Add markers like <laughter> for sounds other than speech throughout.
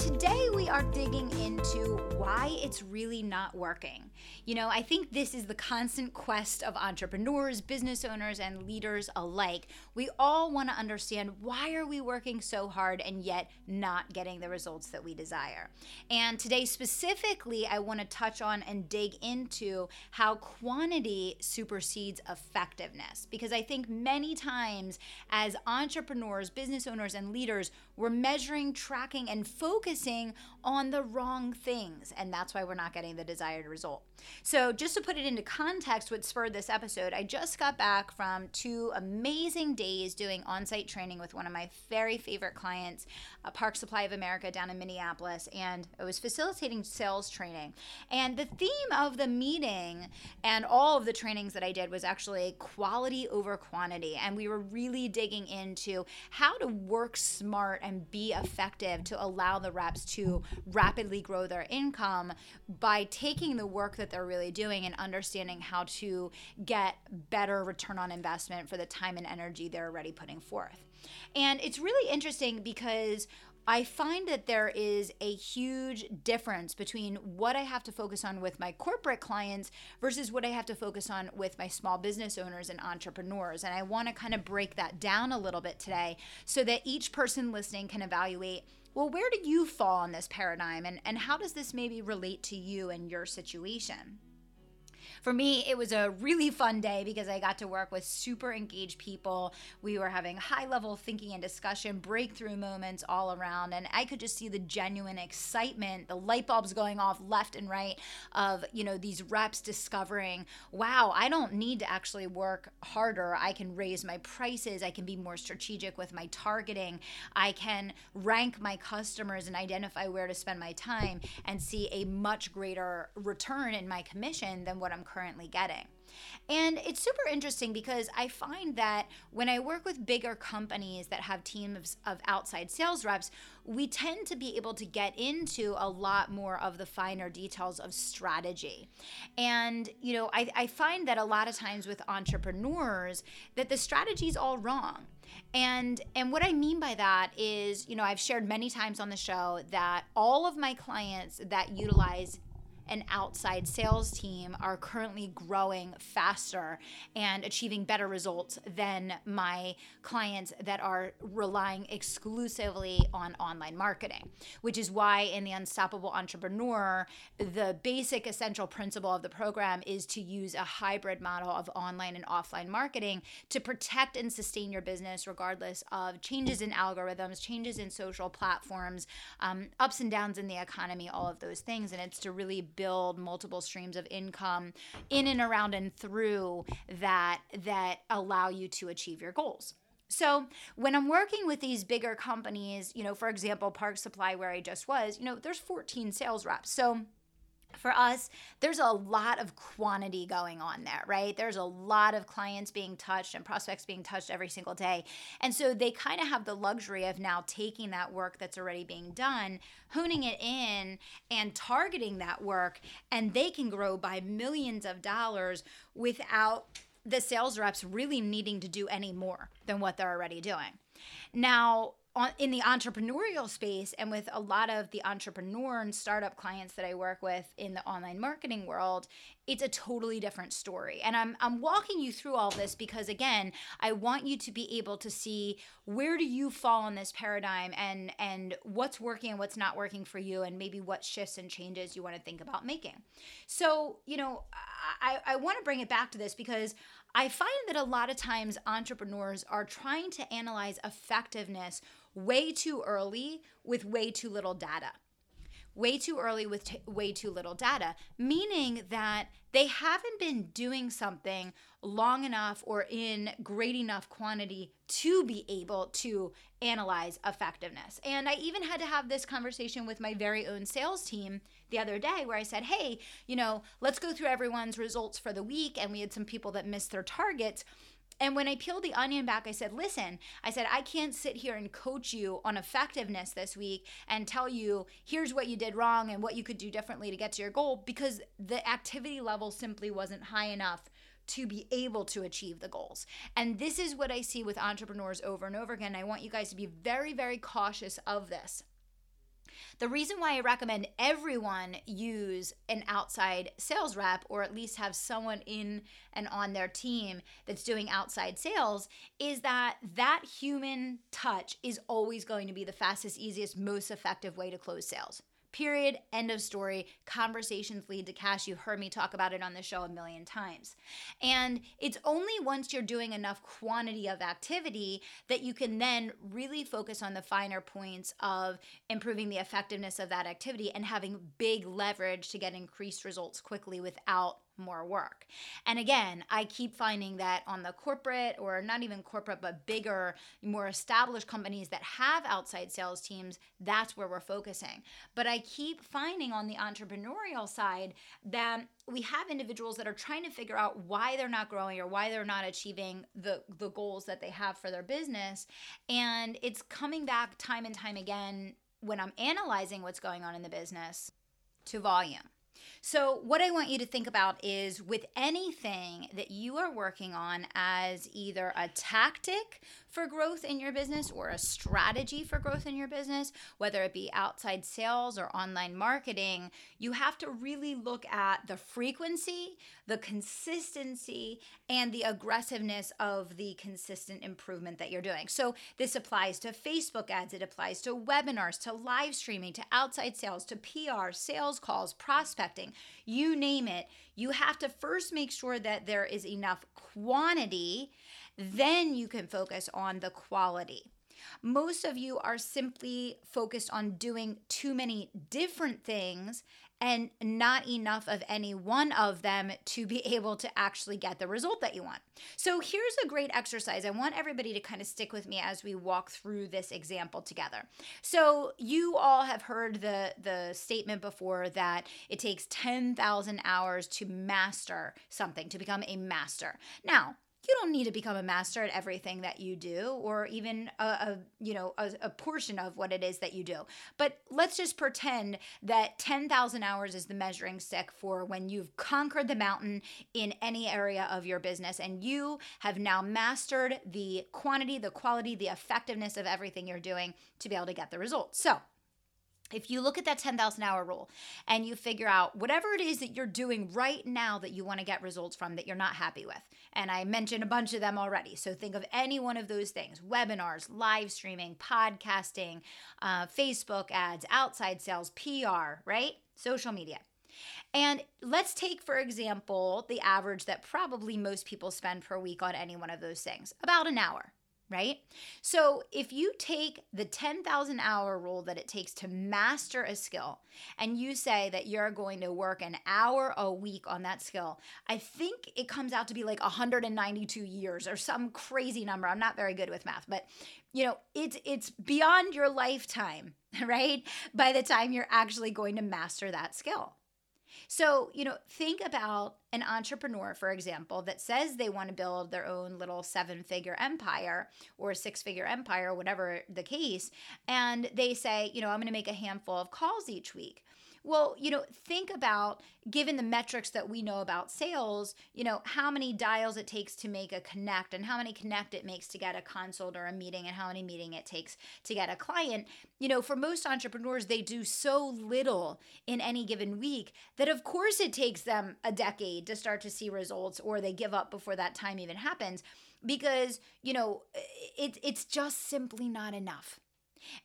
Today we are digging into why it's really not working. You know, I think this is the constant quest of entrepreneurs, business owners, and leaders alike. We all want to understand why are we working so hard and yet not getting the results that we desire. And today specifically, I want to touch on and dig into how quantity supersedes effectiveness because I think many times as entrepreneurs, business owners, and leaders, we're measuring, tracking, and focusing on the wrong things. And that's why we're not getting the desired result. So, just to put it into context, what spurred this episode, I just got back from two amazing days doing on site training with one of my very favorite clients, Park Supply of America down in Minneapolis. And I was facilitating sales training. And the theme of the meeting and all of the trainings that I did was actually quality over quantity. And we were really digging into how to work smart and be effective to allow the reps to rapidly grow their income by taking the work that they're really doing and understanding how to get better return on investment for the time and energy they're already putting forth. And it's really interesting because I find that there is a huge difference between what I have to focus on with my corporate clients versus what I have to focus on with my small business owners and entrepreneurs. And I want to kind of break that down a little bit today so that each person listening can evaluate well, where do you fall on this paradigm and, and how does this maybe relate to you and your situation? For me, it was a really fun day because I got to work with super engaged people. We were having high level thinking and discussion, breakthrough moments all around. And I could just see the genuine excitement, the light bulbs going off left and right of, you know, these reps discovering, wow, I don't need to actually work harder. I can raise my prices. I can be more strategic with my targeting. I can rank my customers and identify where to spend my time and see a much greater return in my commission than what I'm currently getting. And it's super interesting because I find that when I work with bigger companies that have teams of outside sales reps, we tend to be able to get into a lot more of the finer details of strategy. And, you know, I, I find that a lot of times with entrepreneurs that the strategy is all wrong. And and what I mean by that is, you know, I've shared many times on the show that all of my clients that utilize an outside sales team are currently growing faster and achieving better results than my clients that are relying exclusively on online marketing, which is why in the Unstoppable Entrepreneur, the basic essential principle of the program is to use a hybrid model of online and offline marketing to protect and sustain your business regardless of changes in algorithms, changes in social platforms, um, ups and downs in the economy, all of those things. And it's to really build multiple streams of income in and around and through that that allow you to achieve your goals. So when I'm working with these bigger companies, you know, for example, Park Supply where I just was, you know, there's 14 sales reps. So for us, there's a lot of quantity going on there, right? There's a lot of clients being touched and prospects being touched every single day. And so they kind of have the luxury of now taking that work that's already being done, honing it in, and targeting that work. And they can grow by millions of dollars without the sales reps really needing to do any more than what they're already doing. Now, in the entrepreneurial space and with a lot of the entrepreneur and startup clients that I work with in the online marketing world, it's a totally different story. And I'm I'm walking you through all this because again, I want you to be able to see where do you fall in this paradigm and and what's working and what's not working for you and maybe what shifts and changes you want to think about making. So, you know, I, I want to bring it back to this because I find that a lot of times entrepreneurs are trying to analyze effectiveness way too early with way too little data. Way too early with t- way too little data, meaning that they haven't been doing something long enough or in great enough quantity to be able to analyze effectiveness. And I even had to have this conversation with my very own sales team the other day where I said, hey, you know, let's go through everyone's results for the week. And we had some people that missed their targets. And when I peeled the onion back, I said, listen, I said, I can't sit here and coach you on effectiveness this week and tell you, here's what you did wrong and what you could do differently to get to your goal because the activity level simply wasn't high enough to be able to achieve the goals. And this is what I see with entrepreneurs over and over again. I want you guys to be very, very cautious of this. The reason why I recommend everyone use an outside sales rep or at least have someone in and on their team that's doing outside sales is that that human touch is always going to be the fastest, easiest, most effective way to close sales. Period. End of story. Conversations lead to cash. You've heard me talk about it on the show a million times. And it's only once you're doing enough quantity of activity that you can then really focus on the finer points of improving the effectiveness of that activity and having big leverage to get increased results quickly without more work. And again, I keep finding that on the corporate or not even corporate, but bigger, more established companies that have outside sales teams, that's where we're focusing. But I keep finding on the entrepreneurial side that we have individuals that are trying to figure out why they're not growing or why they're not achieving the the goals that they have for their business and it's coming back time and time again when I'm analyzing what's going on in the business to volume so, what I want you to think about is with anything that you are working on as either a tactic for growth in your business or a strategy for growth in your business, whether it be outside sales or online marketing, you have to really look at the frequency, the consistency, and the aggressiveness of the consistent improvement that you're doing. So, this applies to Facebook ads, it applies to webinars, to live streaming, to outside sales, to PR, sales calls, prospecting, you name it. You have to first make sure that there is enough quantity then you can focus on the quality. Most of you are simply focused on doing too many different things and not enough of any one of them to be <laughs> able to actually get the result that you want. So, here's a great exercise. I want everybody to kind of stick with me as we walk through this example together. So, you all have heard the, the statement before that it takes 10,000 hours to master something, to become a master. Now, you don't need to become a master at everything that you do or even a, a you know a, a, portion of what it is that you do. But let's just pretend that 10,000 hours is the measuring stick for when you've conquered the mountain in any area of your business and you have now mastered the quantity the quality the effectiveness of everything you're doing to be able to get the results. So if you look at that 10,000 hour rule and you figure out whatever it is that you're doing right now that you want to get results from that you're not happy with, and I mentioned a bunch of them already. So think of any one of those things webinars, live streaming, podcasting, uh, Facebook ads, outside sales, PR, right? Social media. And let's take, for example, the average that probably most people spend per week on any one of those things about an hour right? So if you take the 10,000 hour rule that it takes to master a skill and you say that you're going to work an hour a week on that skill, I think it comes out to be like 192 years or some crazy number. I'm not very good with math, but you know, it's it's beyond your lifetime, <laughs> right? By the time you're actually going to master that skill. So, you know, think about an entrepreneur, for example, that says they want to build their own little seven figure empire or six figure empire, whatever the case. And they say, you know, I'm going to make a handful of calls each week. Well, you know, think about given the metrics that we know about sales, you know, how many dials it takes to make a connect and how many connect it makes to get a consult or a meeting and how many meeting it takes to get a client. You know, for most entrepreneurs, they do so little in any given week that of course it takes them a decade to start to see results or they give up before that time even happens because, you know, it, it's just simply not enough.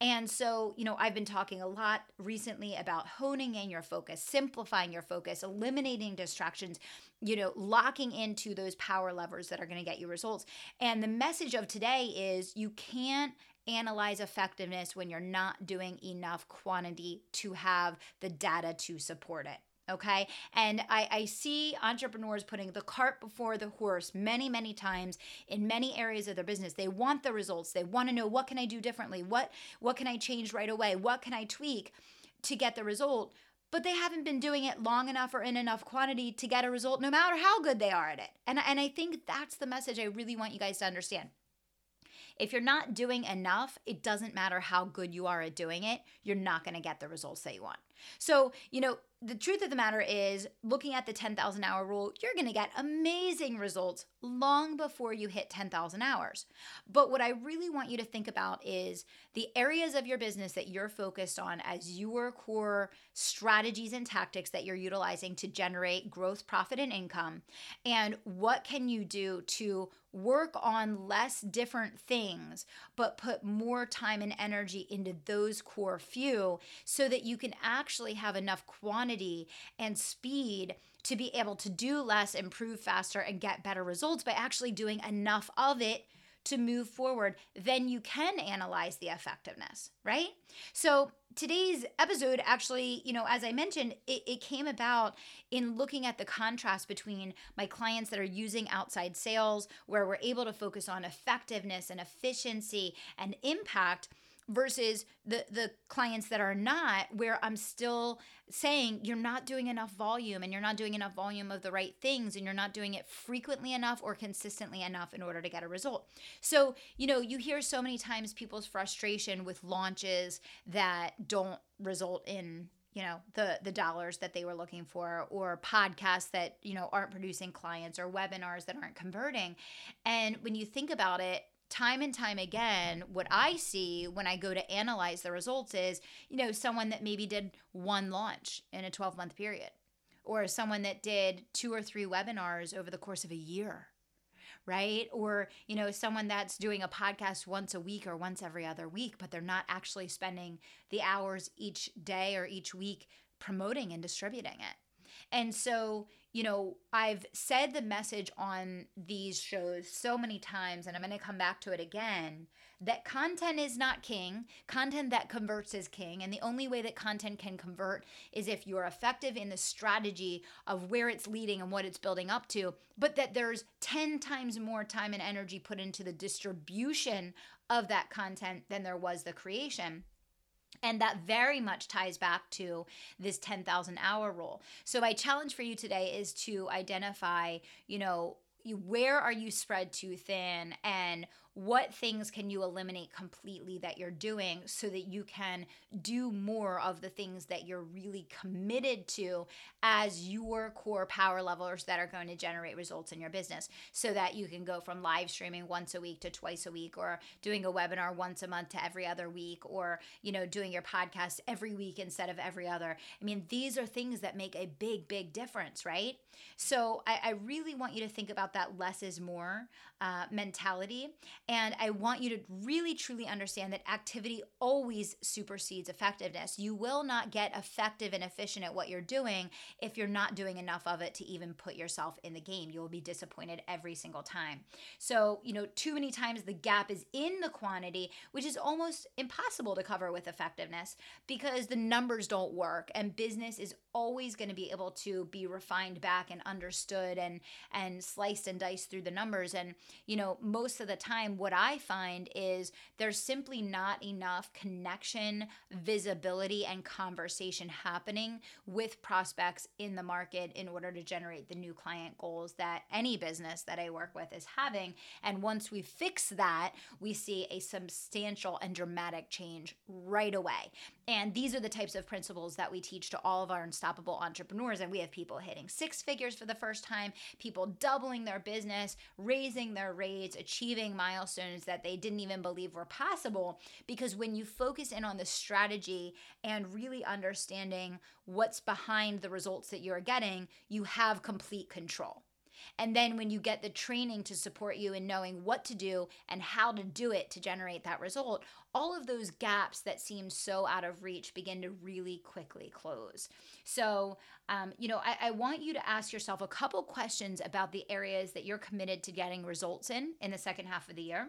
And so, you know, I've been talking a lot recently about honing in your focus, simplifying your focus, eliminating distractions, you know, locking into those power levers that are going to get you results. And the message of today is you can't analyze effectiveness when you're not doing enough quantity to have the data to support it okay and I, I see entrepreneurs putting the cart before the horse many many times in many areas of their business they want the results they want to know what can i do differently what what can i change right away what can i tweak to get the result but they haven't been doing it long enough or in enough quantity to get a result, no matter how good they are at it. And, and I think that's the message I really want you guys to understand. If you're not doing enough, it doesn't matter how good you are at doing it, you're not going to get the results that you want. So, you know, the truth of the matter is, looking at the 10,000 hour rule, you're going to get amazing results long before you hit 10,000 hours. But what I really want you to think about is the areas of your business that you're focused on as your core strategies and tactics that you're utilizing to generate growth, profit, and income. And what can you do to work on less different things, but put more time and energy into those core few so that you can actually have enough quantity and speed to be able to do less, improve faster, and get better results by actually doing enough of it to move forward, then you can analyze the effectiveness, right? So today's episode actually, you know, as I mentioned, it, it, came about in looking at the contrast between my clients that are using outside sales, where we're able to focus on effectiveness and efficiency and impact versus the the clients that are not where I'm still saying you're not doing enough volume and you're not doing enough volume of the right things and you're not doing it frequently enough or consistently enough in order to get a result. So, you know, you hear so many times people's frustration with launches that don't result in you know the the dollars that they were looking for or podcasts that you know aren't producing clients or webinars that aren't converting and when you think about it time and time again, what I see when I go to analyze the results is, you know, someone that maybe did one launch in a 12 month period, or someone that did two or three webinars over the course of a year, right? Or, you know, someone that's doing a podcast once a week or once every other week, but they're not actually spending the hours each day or each week promoting and distributing it. And so, you know, I've said the message on these shows so many times, and I'm going to come back to it again that content is not king. Content that converts is king. And the only way that content can convert is if you're effective in the strategy of where it's leading and what it's building up to, but that there's 10 times more time and energy put into the distribution of that content than there was the creation. And that very much ties back to this 10,000 hour rule. So, my challenge for you today is to identify, you know, where are you spread too thin and what things can you eliminate completely that you're doing so that you can do more of the things that you're really committed to as your core power levels that are going to generate results in your business so that you can go from live streaming once a week to twice a week or doing a webinar once a month to every other week or you know doing your podcast every week instead of every other. I mean these are things that make a big big difference right? So i, I really want you to think about that less is more uh, mentality and I want you to really truly understand that activity always supersedes effectiveness. You will not get effective and efficient at what you're doing if you're not doing enough of it to even put yourself in the game. You will be disappointed every single time. So, you know, too many times the gap is in the quantity, which is almost impossible to cover with effectiveness because the numbers don't work and business is always going to be able to be refined back and understood and and sliced and diced through the numbers and you know most of the time what i find is there's simply not enough connection visibility and conversation happening with prospects in the market in order to generate the new client goals that any business that i work with is having. And once we fix that we see a substantial and dramatic change right away and these are the types of principles that we teach to all of our unstoppable entrepreneurs. And we have people hitting six figures for the first time, people doubling their business, raising their rates, achieving milestones that they didn't even believe were possible. Because when you focus in on the strategy and really understanding what's behind the results that you're getting, you have complete control. And then when you get the training to support you in knowing what to do and how to do it to generate that result, all of those gaps that seem so out of reach begin to really quickly close. So, um, you know, I, I want you to ask yourself a couple questions about the areas that you're committed to getting results in in the second half of the year.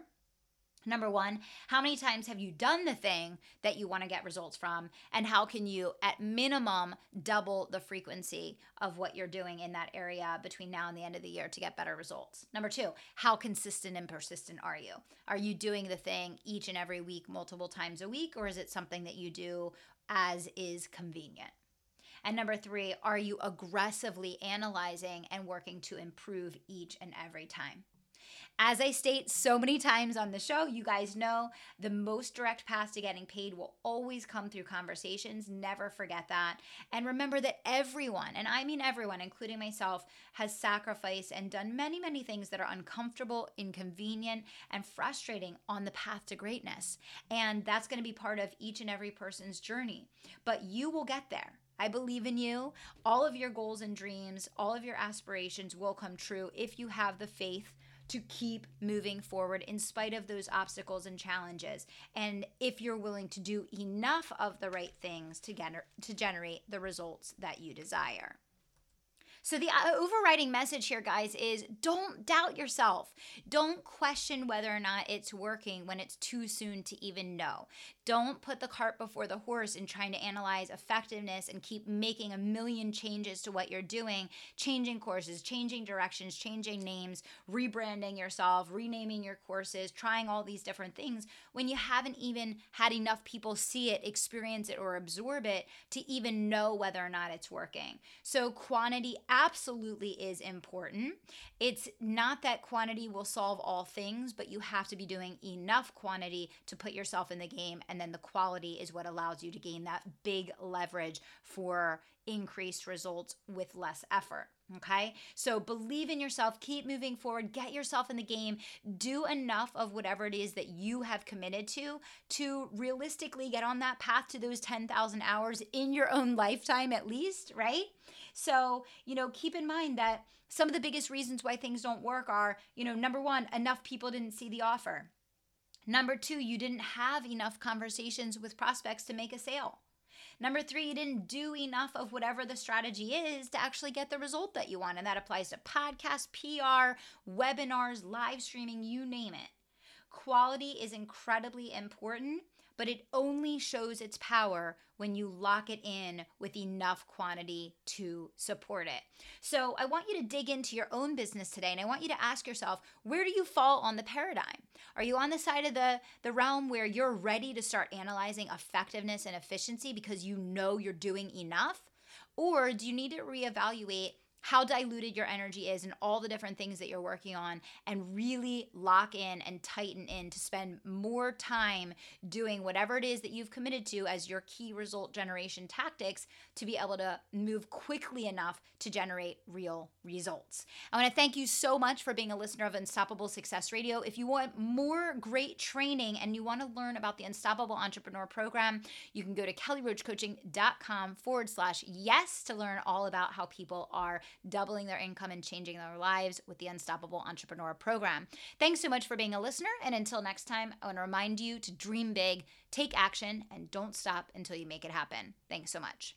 Number one, how many times have you done the thing that you want to get results from? And how can you, at minimum, double the frequency of what you're doing in that area between now and the end of the year to get better results? Number two, how consistent and persistent are you? Are you doing the thing each and every week, multiple times a week, or is it something that you do as is convenient? And number three, are you aggressively analyzing and working to improve each and every time? As I state so many times on the show, you guys know the most direct path to getting paid will always come through conversations. Never forget that. And remember that everyone, and I mean everyone, including myself, has sacrificed and done many, many things that are uncomfortable, inconvenient, and frustrating on the path to greatness. And that's going to be part of each and every person's journey. But you will get there. I believe in you. All of your goals and dreams, all of your aspirations will come true if you have the faith to keep moving forward in spite of those obstacles and challenges. And if you're willing to do enough of the right things to, gener- to generate the results that you desire. So, the uh, overriding message here, guys, is don't doubt yourself. Don't question whether or not it's working when it's too soon to even know. Don't put the cart before the horse in trying to analyze effectiveness and keep making a million changes to what you're doing, changing courses, changing directions, changing names, rebranding yourself, renaming your courses, trying all these different things when you haven't even had enough people see it, experience it, or absorb it to even know whether or not it's working. So, quantity absolutely is important. It's not that quantity will solve all things, but you have to be doing enough quantity to put yourself in the game. And then the quality is what allows you to gain that big leverage for increased results with less effort. Okay. So believe in yourself, keep moving forward, get yourself in the game, do enough of whatever it is that you have committed to to realistically get on that path to those 10,000 hours in your own lifetime at least, right? So, you know, keep in mind that some of the biggest reasons why things don't work are, you know, number one, enough people didn't see the offer. Number two, you didn't have enough conversations with prospects to make a sale. Number three, you didn't do enough of whatever the strategy is to actually get the result that you want. And that applies to podcasts, PR, webinars, live streaming, you name it. Quality is incredibly important but it only shows its power when you lock it in with enough quantity to support it. So, I want you to dig into your own business today and I want you to ask yourself, where do you fall on the paradigm? Are you on the side of the the realm where you're ready to start analyzing effectiveness and efficiency because you know you're doing enough? Or do you need to reevaluate how diluted your energy is and all the different things that you're working on and really lock in and tighten in to spend more time doing whatever it is that you've committed to as your key result generation tactics to be able to move quickly enough to generate real results. I want to thank you so much for being a listener of Unstoppable Success Radio. If you want more great training and you want to learn about the Unstoppable Entrepreneur Program, you can go to kellyroachcoaching.com forward slash yes to learn all about how people are doubling their income and changing their lives with the Unstoppable Entrepreneur Program. Thanks so much for being a listener. And until next time, I want to remind you to dream big, take action, and don't stop until you make it happen. Thanks so much.